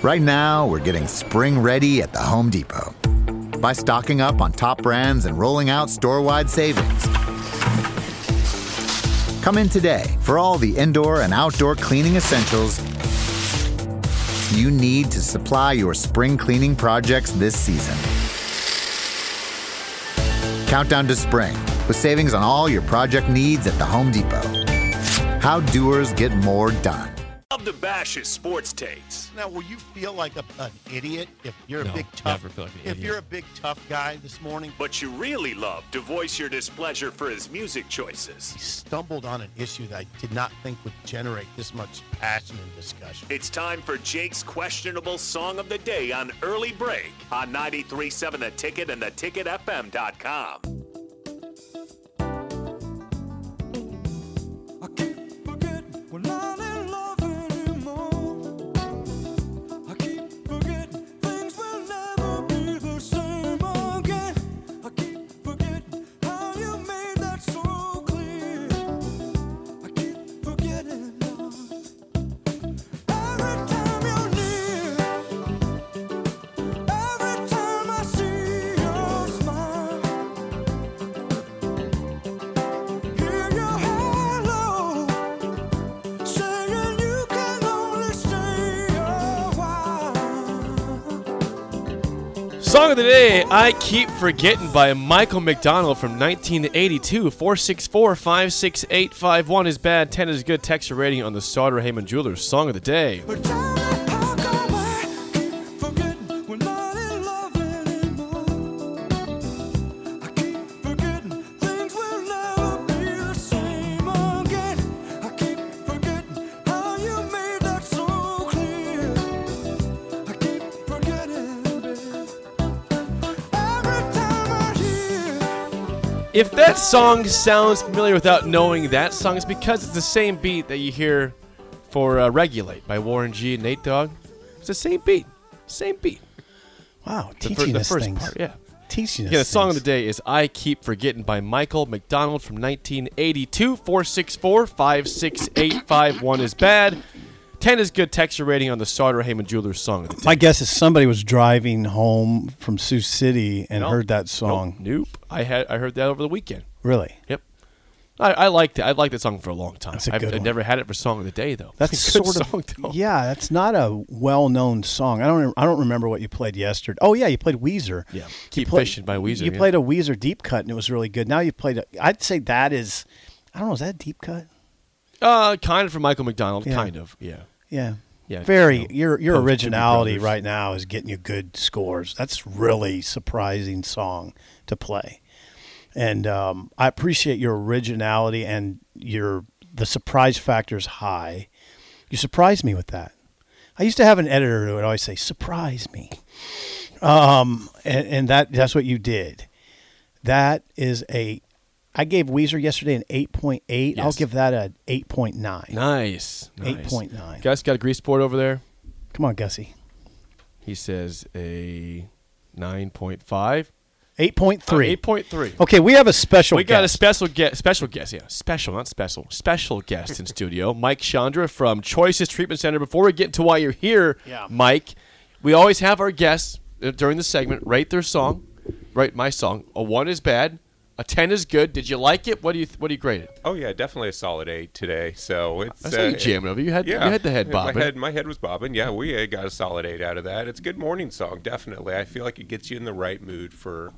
Right now, we're getting spring ready at the Home Depot by stocking up on top brands and rolling out store wide savings. Come in today for all the indoor and outdoor cleaning essentials you need to supply your spring cleaning projects this season. Countdown to spring with savings on all your project needs at the Home Depot. How doers get more done. Love to bash his sports takes. Now, will you feel like a, an idiot if you're No, a big tough? never feel like an if you're a big tough guy this morning, But you really love to voice your displeasure for his music choices. he stumbled on an issue that I did not think would generate this much passion and discussion. It's time for Jake's questionable song of the day on Early Break on 93.7 The Ticket and theticketfm.com. Song of the day, I Keep Forgetting by Michael McDonald from 1982. 464 56851 is bad, 10 is good. Texture rating on the Sartor Hamann Jewelers Song of the Day. If that song sounds familiar without knowing that song, it's because it's the same beat that you hear for uh, Regulate by Warren G and Nate Dogg. It's the same beat. Same beat. Wow, The, fir- teaching the us first things. part, yeah. Teaching us Yeah, the song of the day is I Keep Forgetting by Michael McDonald from 1982. 464 56851 is bad. 10 is good texture rating on the Sartor Hamann Jewelers song. My guess is somebody was driving home from Sioux City and Nope. heard that song. Nope. nope. I had I heard that over the weekend. Really? Yep. I, I liked it. I liked that song for a long time. A I've, good I've one. never had it for song of the day though. That's It's a good sort of song, though. yeah. That's not a well-known song. I don't. I don't remember what you played yesterday. Oh yeah, you played Weezer. Yeah. Keep played- Fishing by Weezer. You yeah. played a Weezer deep cut and it was really good. Now you played. A, I'd say that is. I don't know. Is that a deep cut? Uh kind of from Michael McDonald. Yeah. Kind of. Yeah. Yeah. Yeah, Very. you know, your your originality right now is getting you good scores. That's really surprising song to play, and um, I appreciate your originality and your the surprise factor is high. You surprised me with that. I used to have an editor who would always say, "Surprise me," um, and, and that that's what you did. That is a. I gave Weezer yesterday an eight point eight. I'll give that a eight point nine. Nice. nice. 8.9. Gus got a grease board over there. Come on, Gussie. He says a 9.5. Eight point three. 8.3. Okay, we have a special. We got a special guest, special guest, yeah, special, not special, special guest in studio, Mike Sciandra from Choices Treatment Center. Before we get into why you're here, Yeah. Mike, we always have our guests uh, during the segment rate their song, rate my song. A one is bad, a ten is good. Did you like it? What do you what do you grade it? Oh yeah, definitely a solid eight today. So it's I saw you jamming over. You had yeah, you had the head bobbing. My head, my head was bobbing. Yeah, we uh, got a solid eight out of that. It's a good morning song, definitely. I feel like it gets you in the right mood for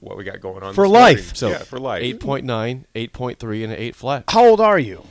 what we got going on For this life. morning. So yeah, for life. 8.9, 8.3, and an eight flat. How old are you?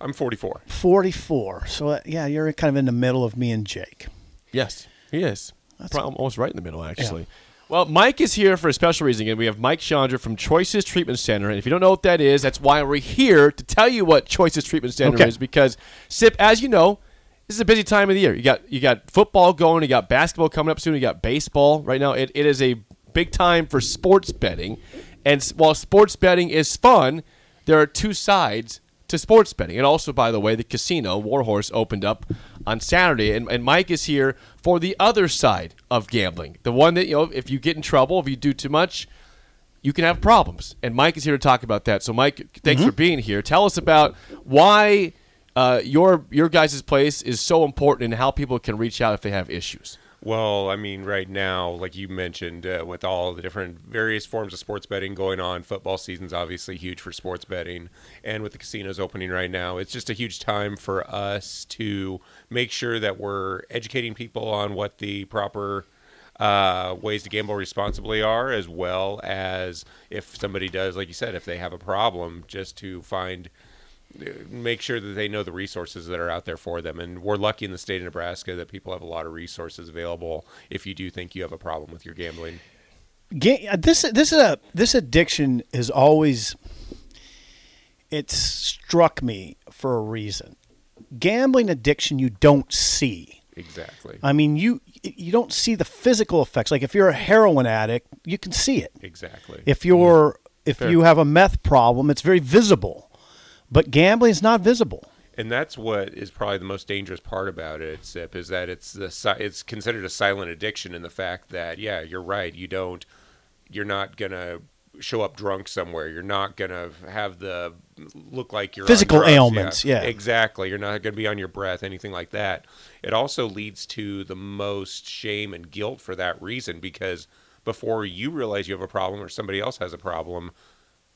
I'm 44. Forty-four. So uh, yeah, you're kind of in the middle of me and Jake. Yes, he is. That's- Pro- almost right in the middle, actually. Well, Mike is here for a special reason. Again, we have Mike Sciandra from Choices Treatment Center, and if you don't know what that is, that's why we're here to tell you what Choices Treatment Center Okay. is. Because SIP, as you know, this is a busy time of the year. You got you got football going, you got basketball coming up soon, you got baseball right now. It, it is a big time for sports betting, and while sports betting is fun, there are two sides to sports betting. And also, by the way, the casino WarHorse opened up on Saturday, and, and Mike is here for the other side of gambling, the one that you know, if you get in trouble, if you do too much, you can have problems. And Mike is here to talk about that. So, Mike, thanks for being here. Tell us about why uh, your your guys' place is so important and how people can reach out if they have issues. Well, I mean, right now, like you mentioned, uh, with all the different various forms of sports betting going on, football season's obviously huge for sports betting, and with the casinos opening right now, it's just a huge time for us to make sure that we're educating people on what the proper uh, ways to gamble responsibly are, as well as if somebody does, like you said, if they have a problem, just to find make sure that they know the resources that are out there for them. And we're lucky in the state of Nebraska that people have a lot of resources available if you do think you have a problem with your gambling. Uh, this this is a this addiction is always it struck me for a reason. Gambling addiction you don't see. Exactly. I mean, you you don't see the physical effects. Like if you're a heroin addict, you can see it. Exactly. If you're if Fair. you have a meth problem, it's very visible. But gambling is not visible. and that's what is probably the most dangerous part about it, Sip, is that it's the it's considered a silent addiction in the fact that yeah, you're right. You don't, you're not gonna show up drunk somewhere. You're not gonna have the look like you're Physical ailments, yeah. exactly. You're not gonna be on your breath, anything like that. It also leads to the most shame and guilt for that reason because before you realize you have a problem or somebody else has a problem,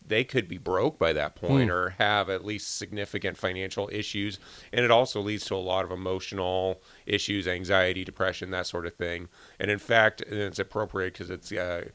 they could be broke by that point or have at least significant financial issues. And it also leads to a lot of emotional issues anxiety depression that sort of thing. And in fact and it's appropriate because it's uh,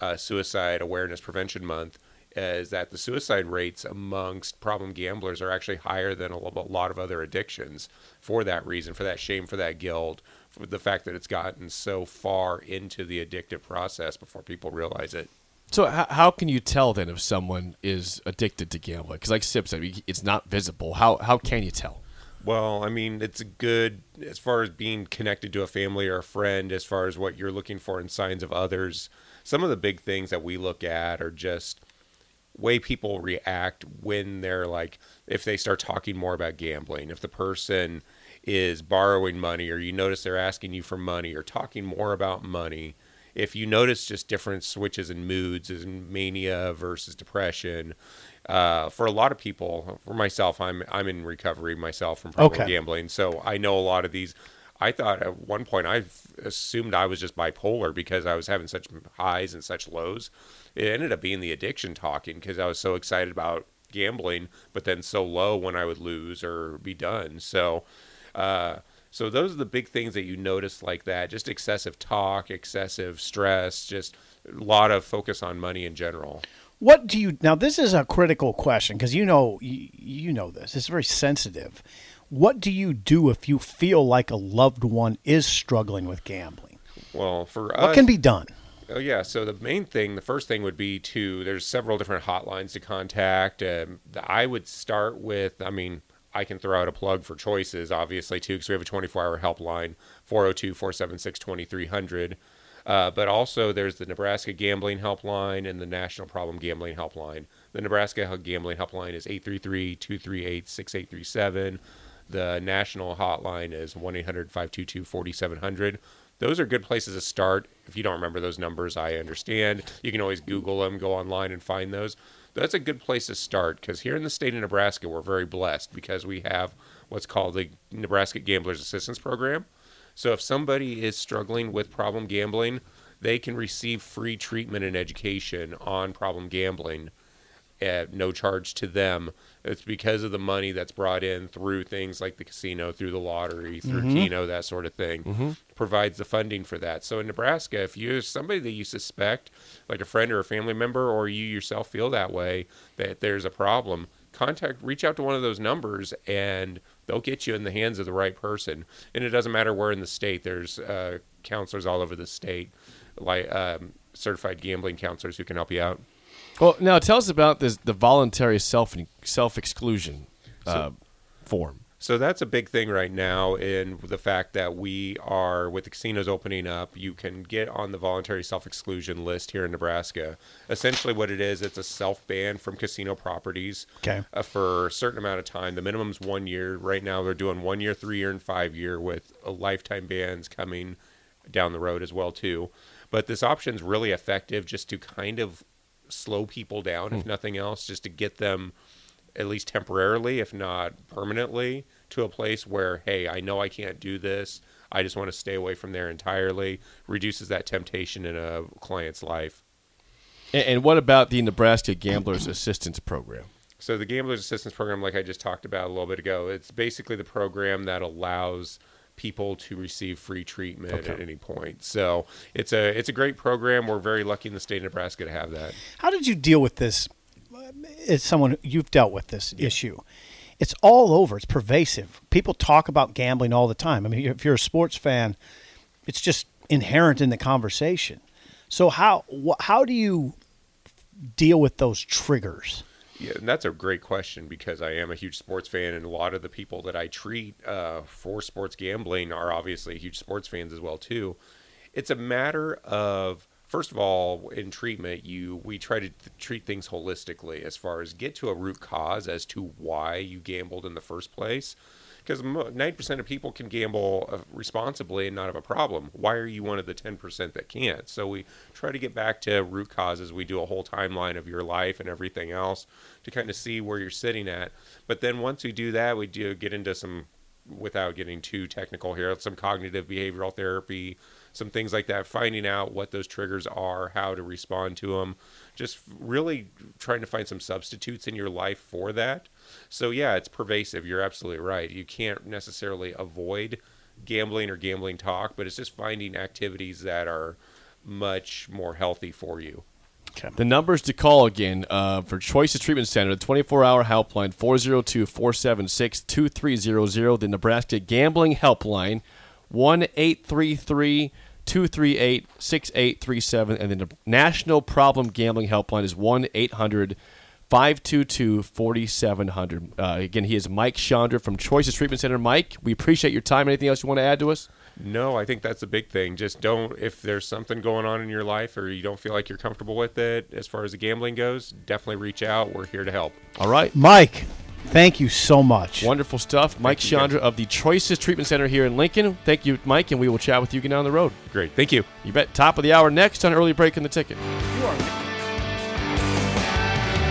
uh, suicide awareness prevention month is that the suicide rates amongst problem gamblers are actually higher than a a lot of other addictions for that reason for that shame for that guilt for the fact that it's gotten so far into the addictive process before people realize it So h- how can you tell then if someone is addicted to gambling? Because like Sip said, it's not visible. How how can you tell? Well, I mean, it's good as far as being connected to a family or a friend, as far as what you're looking for in signs of others. Some of the big things that we look at are just way people react when they're like, if they start talking more about gambling, if the person is borrowing money, or you notice they're asking you for money, or talking more about money. If you notice just different switches in moods, as in mania versus depression, uh, for a lot of people, for myself, I'm I'm in recovery myself from problem Okay. gambling, so I know a lot of these. I thought at one point I assumed I was just bipolar because I was having such highs and such lows. It ended up being the addiction talking because I was so excited about gambling, but then so low when I would lose or be done. So, uh, so those are the big things that you notice like that. Just excessive talk, excessive stress, just a lot of focus on money in general. What do you now? This is a critical question because you know you, you know this. It's very sensitive. What do you do if you feel like a loved one is struggling with gambling? Well, for us, What can be done? Oh yeah. So the main thing, the first thing would be to. There's several different hotlines to contact. Um, I would start with. I mean, I can throw out a plug for choices, obviously too, because we have a 24-hour helpline, 402-476-2300. Uh, but also there's the Nebraska Gambling Helpline and the National Problem Gambling Helpline. The Nebraska Gambling Helpline is 833-238-6837. The national hotline is 1-800-522-4700. Those are good places to start. If you don't remember those numbers, I understand. You can always Google them, go online and find those. That's a good place to start because here in the state of Nebraska, we're very blessed because we have what's called the Nebraska Gamblers Assistance Program. So if somebody is struggling with problem gambling, they can receive free treatment and education on problem gambling at no charge to them. It's because of the money that's brought in through things like the casino, through the lottery, through Keno, that sort of thing, provides the funding for that. So in Nebraska, if you're somebody that you suspect, like a friend or a family member, or you yourself feel that way, that there's a problem, contact, reach out to one of those numbers, and they'll get you in the hands of the right person. And it doesn't matter where in the state. There's uh, counselors all over the state, like um, certified gambling counselors who can help you out. Well, now tell us about this the voluntary self self exclusion uh, form. So that's a big thing right now in the fact that we are with the casinos opening up, you can get on the voluntary self-exclusion list here in Nebraska. Essentially what it is, it's a self-ban from casino properties Okay. uh, for a certain amount of time. The minimum's 1 year. Right now they're doing 1 year, 3 year and 5 year with a lifetime bans coming down the road as well too. But this option's really effective just to kind of slow people down if hmm. nothing else just to get them at least temporarily, if not permanently, to a place where, hey, I know I can't do this. I just want to stay away from there entirely. Reduces that temptation in a client's life. And, and what about the Nebraska Gamblers Assistance Program? So the Gamblers Assistance Program, like I just talked about a little bit ago, it's basically the program that allows people to receive free treatment at any point. So it's a it's a great program. We're very lucky in the state of Nebraska to have that. How did you deal with this? As someone you've dealt with this issue, it's all over. It's pervasive. People talk about gambling all the time. I mean, if you're a sports fan, it's just inherent in the conversation. So how how do you deal with those triggers? Yeah, and that's a great question because I am a huge sports fan, and a lot of the people that I treat uh, for sports gambling are obviously huge sports fans as well too. It's a matter of first of all, in treatment, you we try to th- treat things holistically as far as get to a root cause as to why you gambled in the first place. Because ninety percent of people can gamble uh, responsibly and not have a problem. Why are you one of the ten percent that can't? So we try to get back to root causes. We do a whole timeline of your life and everything else to kind of see where you're sitting at. But then once we do that, we do get into some, without getting too technical here, some cognitive behavioral therapy, some things like that, finding out what those triggers are, how to respond to them, just really trying to find some substitutes in your life for that. So yeah, it's pervasive. You're absolutely right. You can't necessarily avoid gambling or gambling talk, but it's just finding activities that are much more healthy for you. The numbers to call again uh, for Choices Treatment Center, the 24 hour helpline, 402 476 2300. The Nebraska Gambling Helpline, 1 833 238 6837. And the National Problem Gambling Helpline is 1 800 522 4700. Uh, Again, he is Mike Sciandra from Choices Treatment Center. Mike, we appreciate your time. Anything else you want to add to us? No, I think that's a big thing. Just don't, if there's something going on in your life or you don't feel like you're comfortable with it as far as the gambling goes, definitely reach out. We're here to help. All right. Mike, thank you so much. Wonderful stuff. Mike you, guys. Sciandra of the Choices Treatment Center here in Lincoln. Thank you, Mike, and we will chat with you again down the road. Great. Thank you. You bet. Top of the hour next on Early Break in the Ticket. You are